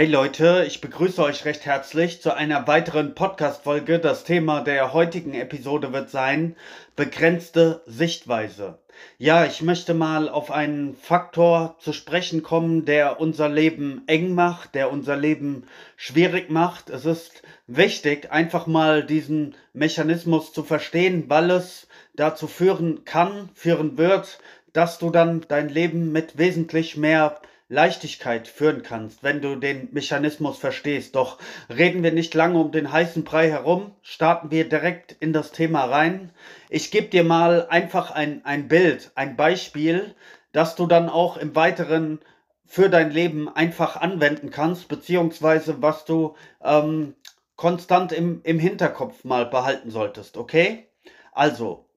Hey Leute, ich begrüße euch recht herzlich zu einer weiteren Podcast-Folge. Das Thema der heutigen Episode wird sein begrenzte Sichtweise. Ja, ich möchte mal auf einen Faktor zu sprechen kommen, der unser Leben eng macht, der unser Leben schwierig macht. Es ist wichtig, einfach mal diesen Mechanismus zu verstehen, weil es dazu führen kann, führen wird, dass du dann dein Leben mit wesentlich mehr Leichtigkeit führen kannst, wenn du den Mechanismus verstehst. Doch reden wir nicht lange um den heißen Brei herum, starten wir direkt in das Thema rein. Ich gebe dir mal einfach ein, ein Bild, ein Beispiel, das du dann auch im weiteren für dein Leben einfach anwenden kannst, beziehungsweise was du ähm, konstant im, im Hinterkopf mal behalten solltest, okay? Also,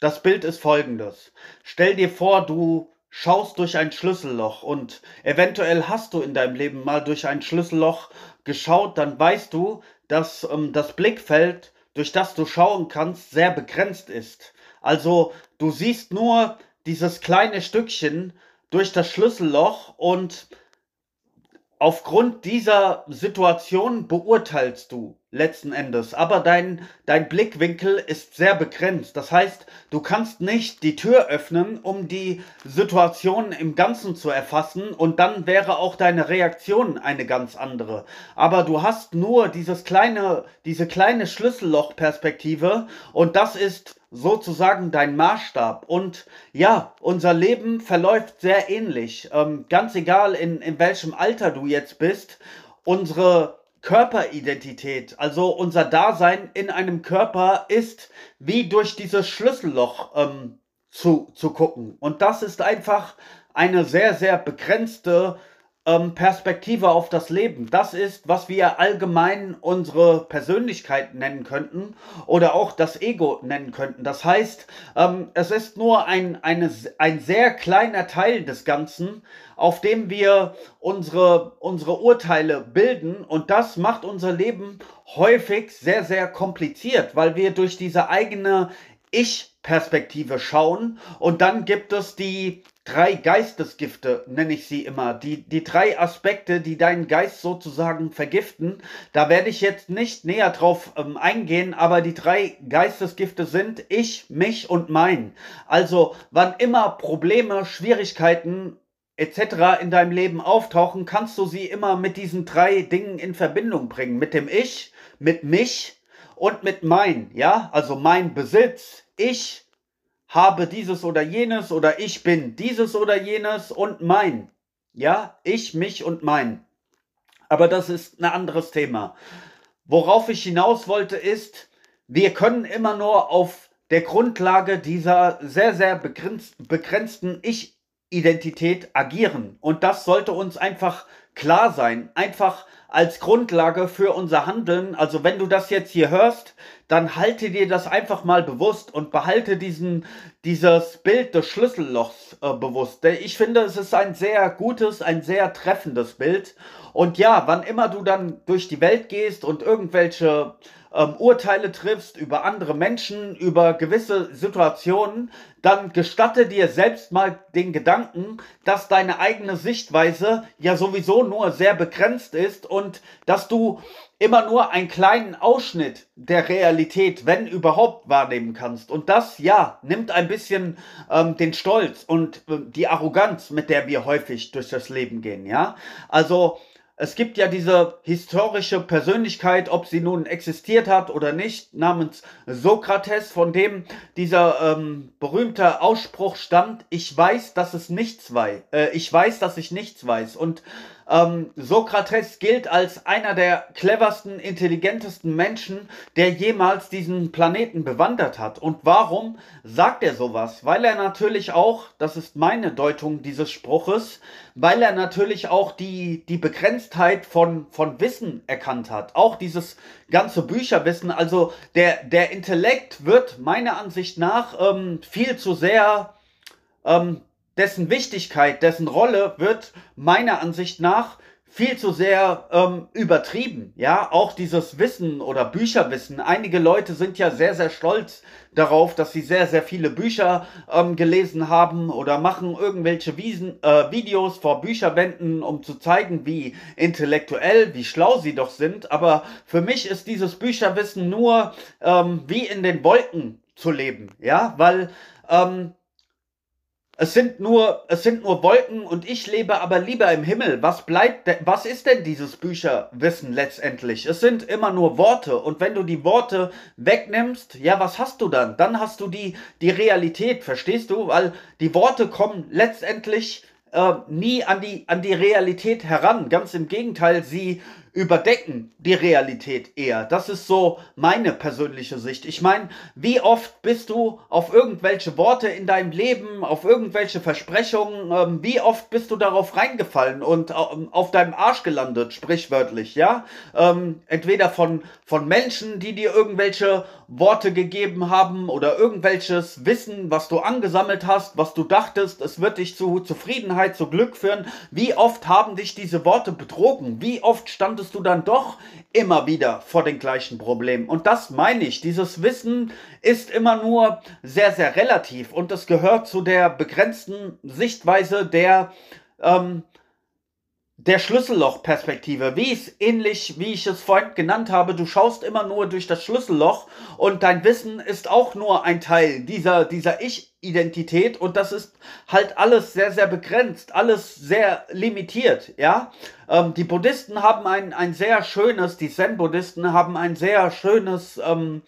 das Bild ist folgendes. Stell dir vor, du schaust durch ein Schlüsselloch und eventuell hast du in deinem Leben mal durch ein Schlüsselloch geschaut, dann weißt du, dass ähm, das Blickfeld, durch das du schauen kannst, sehr begrenzt ist. Also du siehst nur dieses kleine Stückchen durch das Schlüsselloch und aufgrund dieser Situation beurteilst du letzten Endes, aber dein, dein Blickwinkel ist sehr begrenzt. Das heißt, du kannst nicht die Tür öffnen, um die Situation im Ganzen zu erfassen und dann wäre auch deine Reaktion eine ganz andere. Aber du hast nur dieses kleine, diese kleine Schlüssellochperspektive und das ist sozusagen dein Maßstab. Und ja, unser Leben verläuft sehr ähnlich. Ähm, ganz egal, in, in welchem Alter du jetzt bist, unsere Körperidentität, also unser Dasein in einem Körper ist wie durch dieses Schlüsselloch ähm, zu, zu gucken. Und das ist einfach eine sehr, sehr begrenzte ähm, Perspektive auf das Leben. Das ist, was wir allgemein unsere Persönlichkeit nennen könnten oder auch das Ego nennen könnten. Das heißt, ähm, es ist nur ein, eine, ein sehr kleiner Teil des Ganzen, auf dem wir unsere, unsere Urteile bilden und das macht unser Leben häufig sehr, sehr kompliziert, weil wir durch diese eigene Ich-Perspektive schauen und dann gibt es die drei Geistesgifte, nenne ich sie immer. Die, die drei Aspekte, die deinen Geist sozusagen vergiften. Da werde ich jetzt nicht näher drauf ähm, eingehen, aber die drei Geistesgifte sind ich, mich und mein. Also, wann immer Probleme, Schwierigkeiten etc. in deinem Leben auftauchen, kannst du sie immer mit diesen drei Dingen in Verbindung bringen. Mit dem Ich, mit mich und mit mein. Ja, also mein Besitz, ich, habe dieses oder jenes oder ich bin dieses oder jenes und mein. Ja, ich, mich und mein. Aber das ist ein anderes Thema. Worauf ich hinaus wollte ist, wir können immer nur auf der Grundlage dieser sehr, sehr begrenzten Ich-Identität agieren. Und das sollte uns einfach klar sein. Einfach als Grundlage für unser Handeln. Also wenn du das jetzt hier hörst, dann halte dir das einfach mal bewusst und behalte diesen, dieses Bild des Schlüssellochs äh, bewusst. Ich finde, es ist ein sehr gutes, ein sehr treffendes Bild. Und ja, wann immer du dann durch die Welt gehst und irgendwelche ähm, Urteile triffst über andere Menschen, über gewisse Situationen, dann gestatte dir selbst mal den Gedanken, dass deine eigene Sichtweise ja sowieso nur sehr begrenzt ist und dass du immer nur einen kleinen Ausschnitt der Realität, wenn überhaupt, wahrnehmen kannst. Und das, ja, nimmt ein bisschen ähm, den Stolz und äh, die Arroganz, mit der wir häufig durch das Leben gehen, ja. Also, es gibt ja diese historische Persönlichkeit, ob sie nun existiert hat oder nicht, namens Sokrates, von dem dieser ähm, berühmte Ausspruch stammt, ich weiß, dass es nichts weiß, äh, ich weiß, dass ich nichts weiß. Und ähm, Sokrates gilt als einer der cleversten, intelligentesten Menschen, der jemals diesen Planeten bewandert hat. Und warum sagt er sowas? Weil er natürlich auch, das ist meine Deutung dieses Spruches, weil er natürlich auch die, die Begrenztheit von, von Wissen erkannt hat. Auch dieses ganze Bücherwissen, also der, der Intellekt wird meiner Ansicht nach ähm, viel zu sehr ähm, dessen Wichtigkeit, dessen Rolle wird meiner Ansicht nach viel zu sehr ähm, übertrieben. Ja, auch dieses Wissen oder Bücherwissen. Einige Leute sind ja sehr, sehr stolz darauf, dass sie sehr, sehr viele Bücher ähm, gelesen haben oder machen irgendwelche Wiesen, äh, Videos vor Bücherwänden, um zu zeigen, wie intellektuell, wie schlau sie doch sind. Aber für mich ist dieses Bücherwissen nur ähm, wie in den Wolken zu leben. Ja, weil ähm, es sind nur, es sind nur Wolken und ich lebe aber lieber im Himmel. Was bleibt denn, was ist denn dieses Bücherwissen letztendlich? Es sind immer nur Worte und wenn du die Worte wegnimmst, ja, was hast du dann? Dann hast du die, die Realität, verstehst du? Weil die Worte kommen letztendlich äh, nie an die, an die Realität heran. Ganz im Gegenteil, sie überdecken die Realität eher. Das ist so meine persönliche Sicht. Ich meine, wie oft bist du auf irgendwelche Worte in deinem Leben, auf irgendwelche Versprechungen, ähm, wie oft bist du darauf reingefallen und ähm, auf deinem Arsch gelandet, sprichwörtlich, ja? Ähm, entweder von, von Menschen, die dir irgendwelche Worte gegeben haben oder irgendwelches Wissen, was du angesammelt hast, was du dachtest, es wird dich zu Zufriedenheit, zu Glück führen. Wie oft haben dich diese Worte betrogen? Wie oft standest du dann doch immer wieder vor den gleichen Problemen? Und das meine ich. Dieses Wissen ist immer nur sehr, sehr relativ und es gehört zu der begrenzten Sichtweise der ähm, der Schlüssellochperspektive, wie es ähnlich, wie ich es vorhin genannt habe, du schaust immer nur durch das Schlüsselloch und dein Wissen ist auch nur ein Teil dieser, dieser Ich-Identität und das ist halt alles sehr, sehr begrenzt, alles sehr limitiert, ja. Ähm, die Buddhisten haben ein, ein sehr schönes, die Zen-Buddhisten haben ein sehr schönes, ähm,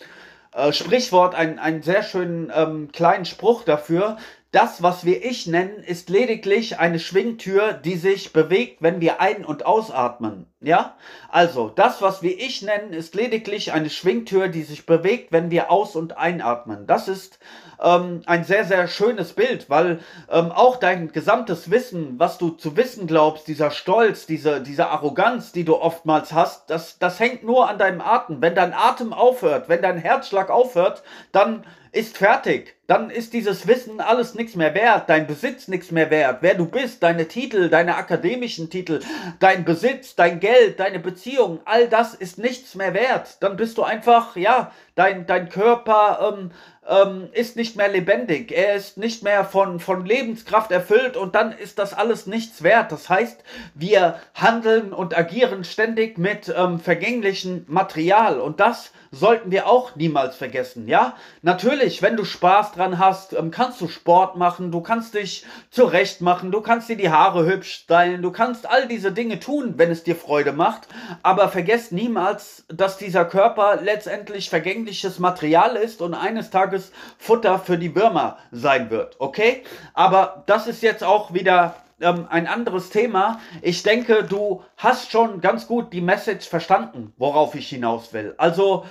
äh, Sprichwort, einen, einen sehr schönen ähm, kleinen Spruch dafür, das, was wir Ich nennen, ist lediglich eine Schwingtür, die sich bewegt, wenn wir ein- und ausatmen. Ja? Also, das, was wir Ich nennen, ist lediglich eine Schwingtür, die sich bewegt, wenn wir aus- und einatmen. Das ist ähm, ein sehr, sehr schönes Bild, weil ähm, auch dein gesamtes Wissen, was du zu wissen glaubst, dieser Stolz, diese, diese Arroganz, die du oftmals hast, das, das hängt nur an deinem Atem. Wenn dein Atem aufhört, wenn dein Herzschlag aufhört, dann ist fertig. Dann ist dieses Wissen alles nichts mehr wert, dein Besitz nichts mehr wert, wer du bist, deine Titel, deine akademischen Titel, dein Besitz, dein Geld, deine Beziehung, all das ist nichts mehr wert. Dann bist du einfach, ja, dein, dein Körper ähm, ähm, ist nicht mehr lebendig, er ist nicht mehr von, von Lebenskraft erfüllt und dann ist das alles nichts wert. Das heißt, wir handeln und agieren ständig mit ähm, vergänglichem Material und das sollten wir auch niemals vergessen, ja? Natürlich, wenn du Spaß dran hast, ähm, kannst du Sport machen, du kannst dich zurecht machen, du kannst dir die Haare hübsch stylen, du kannst all diese Dinge tun, wenn es dir Freude macht, aber vergesst niemals, dass dieser Körper letztendlich vergängliches Material ist und eines Tages Futter für die Würmer sein wird, okay? Aber das ist jetzt auch wieder ähm, ein anderes Thema. Ich denke, du hast schon ganz gut die Message verstanden, worauf ich hinaus will. Also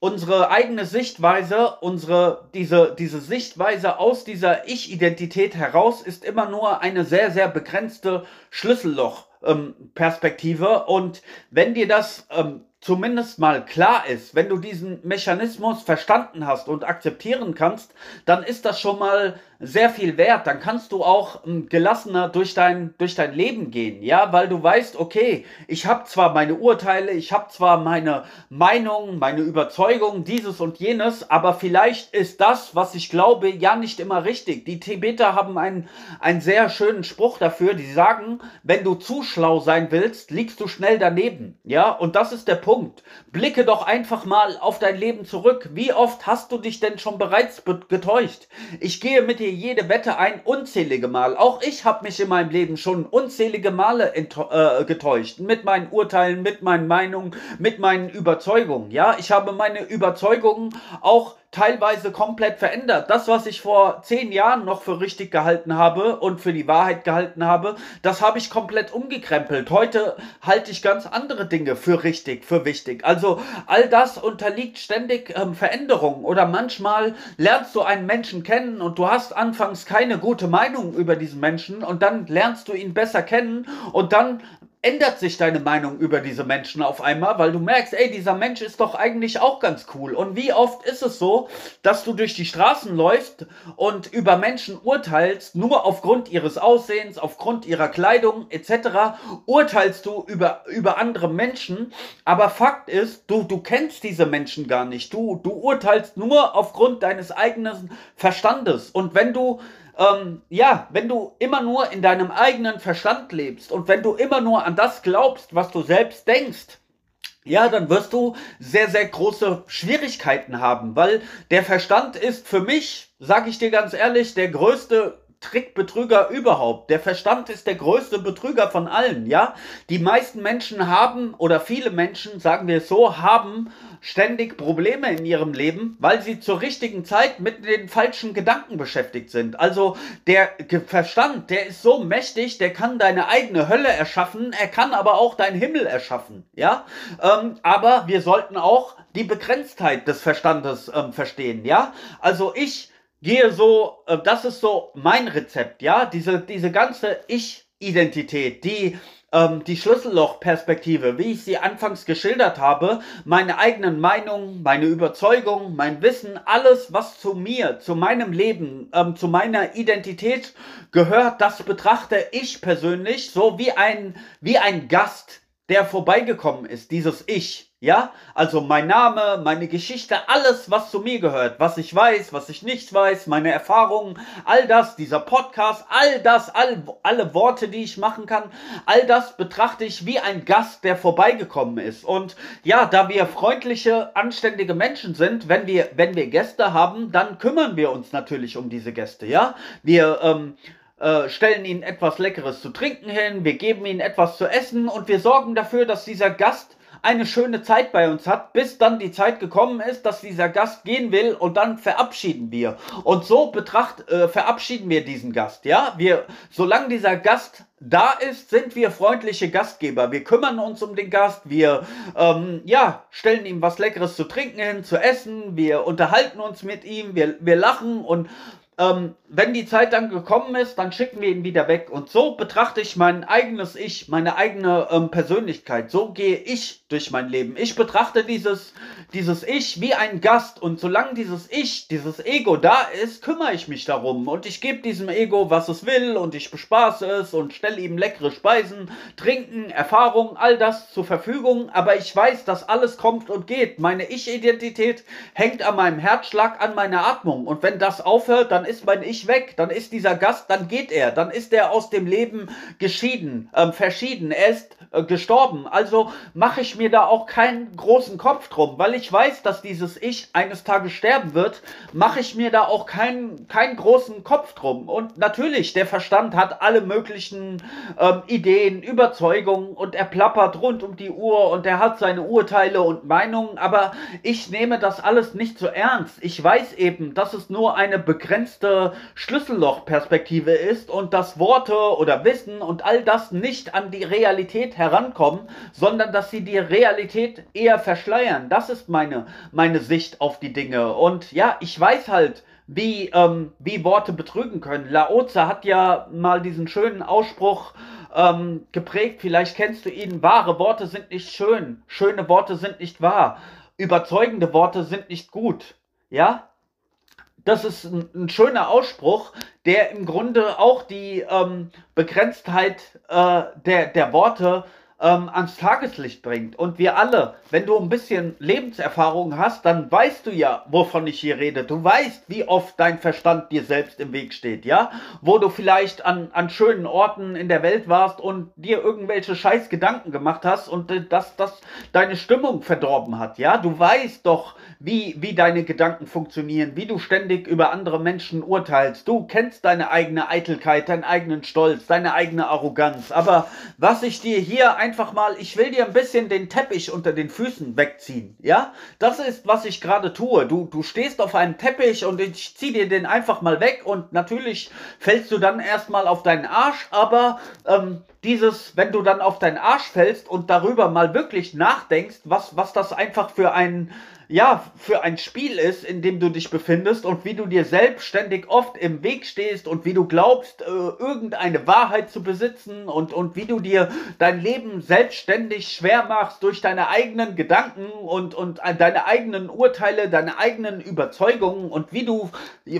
unsere eigene Sichtweise, unsere, diese, diese Sichtweise aus dieser Ich-Identität heraus ist immer nur eine sehr, sehr begrenzte Schlüsselloch-Perspektive. Ähm, und wenn dir das ähm, zumindest mal klar ist, wenn du diesen Mechanismus verstanden hast und akzeptieren kannst, dann ist das schon mal sehr viel wert. Dann kannst du auch ähm, gelassener durch dein, durch dein Leben gehen, ja, weil du weißt, okay, ich habe zwar meine Urteile, ich habe zwar meine Meinung, meine Überzeugung, dieses und jenes, aber vielleicht ist das, was ich glaube, ja nicht immer richtig. Die Tibeter haben einen, einen sehr schönen Spruch dafür, die sagen, wenn du zu schlau sein willst, liegst du schnell daneben, ja, und das ist der Punkt. Blicke doch einfach mal auf dein Leben zurück. Wie oft hast du dich denn schon bereits getäuscht? Ich gehe mit dir dir jede Wette ein, unzählige Mal. Auch ich habe mich in meinem Leben schon unzählige Male äh, getäuscht. Mit meinen Urteilen, mit meinen Meinungen, mit meinen Überzeugungen. Ja, ich habe meine Überzeugungen auch teilweise komplett verändert. Das, was ich vor zehn Jahren noch für richtig gehalten habe und für die Wahrheit gehalten habe, das habe ich komplett umgekrempelt. Heute halte ich ganz andere Dinge für richtig, für wichtig. Also all das unterliegt ständig ähm, Veränderungen oder manchmal lernst du einen Menschen kennen und du hast anfangs keine gute Meinung über diesen Menschen und dann lernst du ihn besser kennen und dann ändert sich deine Meinung über diese Menschen auf einmal, weil du merkst, ey, dieser Mensch ist doch eigentlich auch ganz cool. Und wie oft ist es so, dass du durch die Straßen läufst und über Menschen urteilst, nur aufgrund ihres Aussehens, aufgrund ihrer Kleidung etc., urteilst du über, über andere Menschen, aber Fakt ist, du, du kennst diese Menschen gar nicht. Du, du urteilst nur aufgrund deines eigenen Verstandes. Und wenn du ähm, ja, wenn du immer nur in deinem eigenen Verstand lebst und wenn du immer nur an das glaubst, was du selbst denkst, ja, dann wirst du sehr, sehr große Schwierigkeiten haben, weil der Verstand ist für mich, sag ich dir ganz ehrlich, der größte Trickbetrüger überhaupt. Der Verstand ist der größte Betrüger von allen, ja? Die meisten Menschen haben, oder viele Menschen, sagen wir so, haben ständig Probleme in ihrem Leben, weil sie zur richtigen Zeit mit den falschen Gedanken beschäftigt sind. Also der Verstand, der ist so mächtig, der kann deine eigene Hölle erschaffen, er kann aber auch deinen Himmel erschaffen, ja? Ähm, aber wir sollten auch die Begrenztheit des Verstandes ähm, verstehen, ja? Also ich gehe so, äh, das ist so mein Rezept, ja, diese, diese ganze Ich-Identität, die, ähm, die Schlüsselloch-Perspektive, wie ich sie anfangs geschildert habe, meine eigenen Meinungen, meine Überzeugung, mein Wissen, alles, was zu mir, zu meinem Leben, ähm, zu meiner Identität gehört, das betrachte ich persönlich so wie ein, wie ein Gast, der vorbeigekommen ist, dieses Ich. Ja, also mein Name, meine Geschichte, alles, was zu mir gehört, was ich weiß, was ich nicht weiß, meine Erfahrungen, all das, dieser Podcast, all das, all, alle Worte, die ich machen kann, all das betrachte ich wie ein Gast, der vorbeigekommen ist. Und ja, da wir freundliche, anständige Menschen sind, wenn wir, wenn wir Gäste haben, dann kümmern wir uns natürlich um diese Gäste, ja. Wir, ähm, äh, stellen ihnen etwas Leckeres zu trinken hin, wir geben ihnen etwas zu essen und wir sorgen dafür, dass dieser Gast eine schöne Zeit bei uns hat, bis dann die Zeit gekommen ist, dass dieser Gast gehen will und dann verabschieden wir. Und so betracht, äh, verabschieden wir diesen Gast, ja? Wir, solange dieser Gast da ist, sind wir freundliche Gastgeber. Wir kümmern uns um den Gast, wir ähm, ja, stellen ihm was Leckeres zu trinken hin, zu essen, wir unterhalten uns mit ihm, wir, wir lachen und ähm, wenn die Zeit dann gekommen ist, dann schicken wir ihn wieder weg. Und so betrachte ich mein eigenes Ich, meine eigene ähm, Persönlichkeit. So gehe ich durch mein Leben. Ich betrachte dieses, dieses Ich wie ein Gast. Und solange dieses Ich, dieses Ego da ist, kümmere ich mich darum. Und ich gebe diesem Ego, was es will. Und ich bespaße es und stelle ihm leckere Speisen, Trinken, Erfahrungen, all das zur Verfügung. Aber ich weiß, dass alles kommt und geht. Meine Ich-Identität hängt an meinem Herzschlag, an meiner Atmung. Und wenn das aufhört, dann ist mein Ich weg, dann ist dieser Gast, dann geht er, dann ist er aus dem Leben geschieden, ähm, verschieden, er ist äh, gestorben. Also mache ich mir da auch keinen großen Kopf drum, weil ich weiß, dass dieses Ich eines Tages sterben wird, mache ich mir da auch keinen, keinen großen Kopf drum. Und natürlich, der Verstand hat alle möglichen ähm, Ideen, Überzeugungen und er plappert rund um die Uhr und er hat seine Urteile und Meinungen, aber ich nehme das alles nicht so ernst. Ich weiß eben, dass es nur eine begrenzte Schlüssellochperspektive ist und dass Worte oder Wissen und all das nicht an die Realität herankommen, sondern dass sie die Realität eher verschleiern. Das ist meine, meine Sicht auf die Dinge. Und ja, ich weiß halt, wie, ähm, wie Worte betrügen können. Laoze hat ja mal diesen schönen Ausspruch ähm, geprägt, vielleicht kennst du ihn, wahre Worte sind nicht schön, schöne Worte sind nicht wahr, überzeugende Worte sind nicht gut. Ja, das ist ein, ein, schöner Ausspruch, der im Grunde auch die ähm, Begrenztheit äh, der, der Worte ähm, ans Tageslicht bringt. Und wir alle, wenn du ein bisschen Lebenserfahrung hast, dann weißt du ja, wovon ich hier rede. Du weißt, wie oft dein Verstand dir selbst im Weg steht, ja? Wo du vielleicht an, an schönen Orten in der Welt warst und dir irgendwelche scheiß Gedanken gemacht hast und äh, dass das deine Stimmung verdorben hat, ja? Du weißt doch, wie, wie deine Gedanken funktionieren, wie du ständig über andere Menschen urteilst. Du kennst deine eigene Eitelkeit, deinen eigenen Stolz, deine eigene Arroganz. Aber was ich dir hier ein einfach mal, ich will dir ein bisschen den Teppich unter den Füßen wegziehen. Ja, das ist, was ich gerade tue. Du, du stehst auf einem Teppich und ich zieh dir den einfach mal weg und natürlich fällst du dann erstmal auf deinen Arsch, aber ähm, dieses, wenn du dann auf deinen Arsch fällst und darüber mal wirklich nachdenkst, was, was das einfach für ein, ja, für ein Spiel ist, in dem du dich befindest und wie du dir selbstständig oft im Weg stehst und wie du glaubst, äh, irgendeine Wahrheit zu besitzen und, und wie du dir dein Leben selbstständig schwer machst durch deine eigenen Gedanken und, und deine eigenen Urteile, deine eigenen Überzeugungen und wie du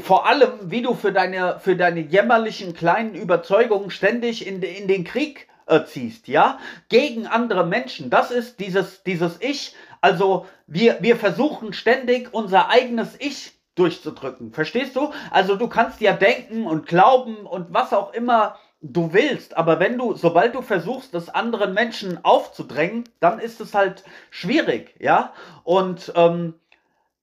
vor allem, wie du für deine, für deine jämmerlichen kleinen Überzeugungen ständig in, in den Krieg äh, ziehst, ja, gegen andere Menschen. Das ist dieses, dieses Ich, also wir, wir versuchen ständig unser eigenes Ich durchzudrücken. Verstehst du? Also du kannst ja denken und glauben und was auch immer du willst, aber wenn du, sobald du versuchst, das anderen Menschen aufzudrängen, dann ist es halt schwierig, ja. Und ähm,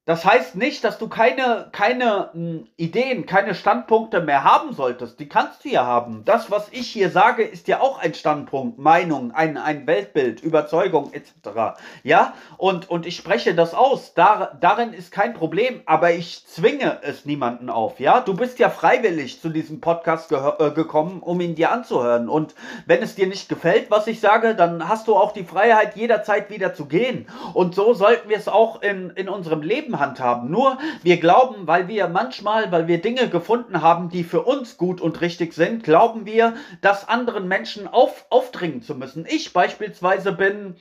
das heißt nicht, dass du keine, keine hm, Ideen, keine Standpunkte mehr haben solltest. Die kannst du ja haben. Das, was ich hier sage, ist ja auch ein Standpunkt, Meinung, ein, ein Weltbild, Überzeugung etc. Ja, und, und ich spreche das aus. Dar, darin ist kein Problem, aber ich zwinge es niemanden auf. Ja, du bist ja freiwillig zu diesem Podcast äh, gekommen, um ihn dir anzuhören. Und wenn es dir nicht gefällt, was ich sage, dann hast du auch die Freiheit, jederzeit wieder zu gehen. Und so sollten wir es auch in, in unserem Leben handhaben. Nur wir glauben, weil wir manchmal, weil wir Dinge gefunden haben, die für uns gut und richtig sind, glauben wir, das anderen Menschen auf, aufdringen zu müssen. Ich beispielsweise bin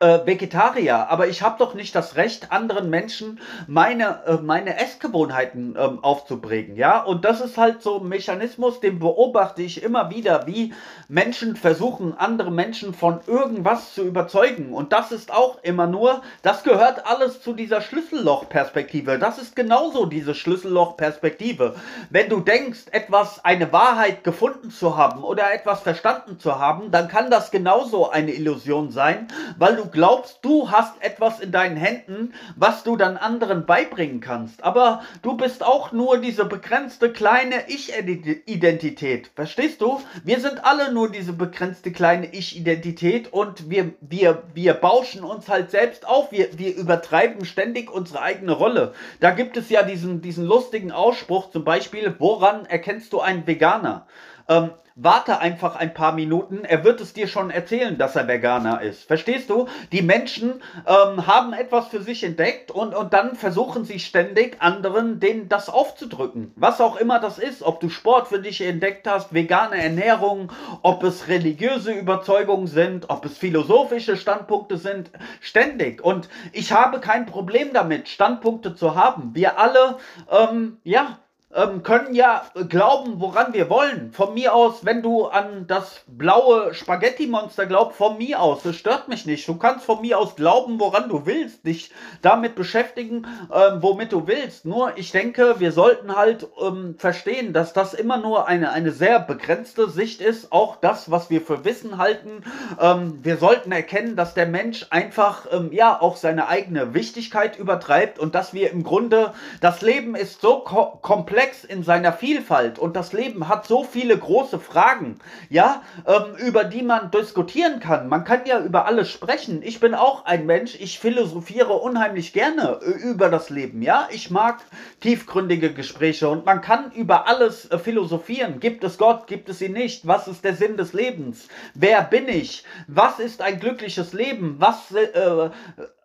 äh, Vegetarier, aber ich habe doch nicht das Recht, anderen Menschen meine, äh, meine Essgewohnheiten ähm, aufzuprägen, ja? Und das ist halt so ein Mechanismus, den beobachte ich immer wieder, wie Menschen versuchen, andere Menschen von irgendwas zu überzeugen. Und das ist auch immer nur, das gehört alles zu dieser Schlüssellochperspektive. Das ist genauso diese Schlüssellochperspektive. Wenn du denkst, etwas, eine Wahrheit gefunden zu haben oder etwas verstanden zu haben, dann kann das genauso eine Illusion sein, weil du glaubst, du hast etwas in deinen Händen, was du dann anderen beibringen kannst. Aber du bist auch nur diese begrenzte kleine Ich-Identität. Verstehst du? Wir sind alle nur diese begrenzte kleine Ich-Identität und wir, wir, wir bauschen uns halt selbst auf. Wir, wir übertreiben ständig unsere eigene Rolle. Da gibt es ja diesen, diesen lustigen Ausspruch, zum Beispiel, woran erkennst du einen Veganer? Ähm, warte einfach ein paar Minuten, er wird es dir schon erzählen, dass er Veganer ist. Verstehst du? Die Menschen ähm, haben etwas für sich entdeckt und, und dann versuchen sie ständig anderen denen das aufzudrücken. Was auch immer das ist, ob du Sport für dich entdeckt hast, vegane Ernährung, ob es religiöse Überzeugungen sind, ob es philosophische Standpunkte sind, ständig. Und ich habe kein Problem damit, Standpunkte zu haben. Wir alle, ähm, ja, ähm, können ja glauben, woran wir wollen. Von mir aus, wenn du an das blaue Spaghetti-Monster glaubst, von mir aus, das stört mich nicht. Du kannst von mir aus glauben, woran du willst, dich damit beschäftigen, ähm, womit du willst. Nur ich denke, wir sollten halt ähm, verstehen, dass das immer nur eine, eine sehr begrenzte Sicht ist. Auch das, was wir für Wissen halten. Ähm, wir sollten erkennen, dass der Mensch einfach, ähm, ja, auch seine eigene Wichtigkeit übertreibt und dass wir im Grunde, das Leben ist so ko komplex, komplex in seiner Vielfalt und das Leben hat so viele große Fragen, ja, ähm, über die man diskutieren kann. Man kann ja über alles sprechen. Ich bin auch ein Mensch, ich philosophiere unheimlich gerne äh, über das Leben, ja. Ich mag tiefgründige Gespräche und man kann über alles äh, philosophieren. Gibt es Gott, gibt es ihn nicht? Was ist der Sinn des Lebens? Wer bin ich? Was ist ein glückliches Leben? Was äh,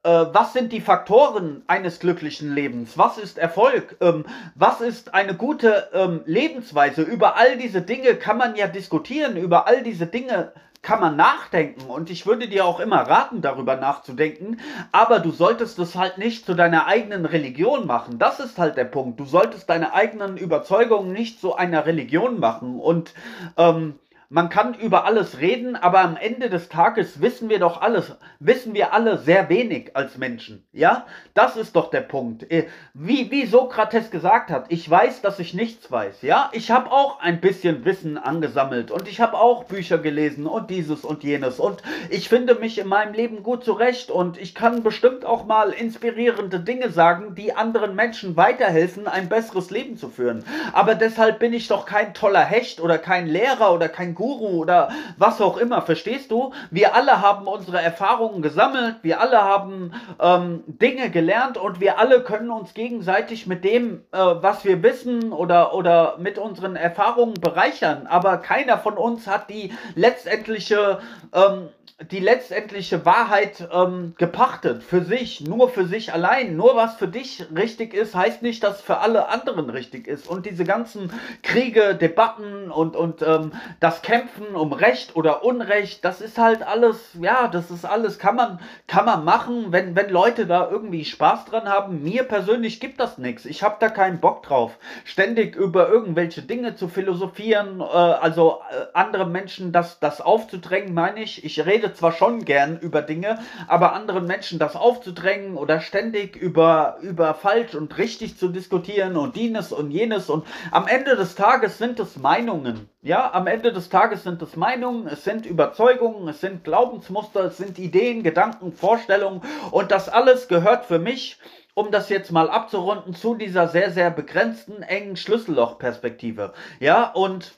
was sind die Faktoren eines glücklichen Lebens? Was ist Erfolg? Ähm, was ist eine gute ähm, Lebensweise? Über all diese Dinge kann man ja diskutieren, über all diese Dinge kann man nachdenken und ich würde dir auch immer raten, darüber nachzudenken, aber du solltest es halt nicht zu deiner eigenen Religion machen. Das ist halt der Punkt. Du solltest deine eigenen Überzeugungen nicht zu einer Religion machen und ähm, man kann über alles reden, aber am Ende des Tages wissen wir doch alles, wissen wir alle sehr wenig als Menschen. Ja, das ist doch der Punkt. Äh, wie, wie Sokrates gesagt hat, ich weiß, dass ich nichts weiß. Ja, ich habe auch ein bisschen Wissen angesammelt und ich habe auch Bücher gelesen und dieses und jenes und ich finde mich in meinem Leben gut zurecht und ich kann bestimmt auch mal inspirierende Dinge sagen, die anderen Menschen weiterhelfen, ein besseres Leben zu führen. Aber deshalb bin ich doch kein toller Hecht oder kein Lehrer oder kein Guru oder was auch immer, verstehst du? Wir alle haben unsere Erfahrungen gesammelt, wir alle haben ähm, Dinge gelernt und wir alle können uns gegenseitig mit dem, äh, was wir wissen oder, oder mit unseren Erfahrungen bereichern. Aber keiner von uns hat die letztendliche ähm, die letztendliche Wahrheit ähm, gepachtet, für sich, nur für sich allein. Nur was für dich richtig ist, heißt nicht, dass für alle anderen richtig ist. Und diese ganzen Kriege, Debatten und, und ähm, das Kämpfen um Recht oder Unrecht, das ist halt alles, ja, das ist alles, kann man, kann man machen, wenn, wenn Leute da irgendwie Spaß dran haben. Mir persönlich gibt das nichts. Ich habe da keinen Bock drauf, ständig über irgendwelche Dinge zu philosophieren, äh, also äh, andere Menschen das, das aufzudrängen, meine ich. Ich zwar schon gern über Dinge, aber anderen Menschen das aufzudrängen oder ständig über, über falsch und richtig zu diskutieren und dieses und jenes und am Ende des Tages sind es Meinungen. Ja, am Ende des Tages sind es Meinungen, es sind Überzeugungen, es sind Glaubensmuster, es sind Ideen, Gedanken, Vorstellungen und das alles gehört für mich um das jetzt mal abzurunden, zu dieser sehr, sehr begrenzten, engen Schlüssellochperspektive. Ja, und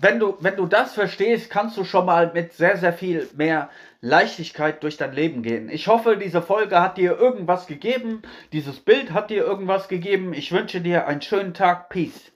wenn du, wenn du das verstehst, kannst du schon mal mit sehr, sehr viel mehr Leichtigkeit durch dein Leben gehen. Ich hoffe, diese Folge hat dir irgendwas gegeben. Dieses Bild hat dir irgendwas gegeben. Ich wünsche dir einen schönen Tag. Peace.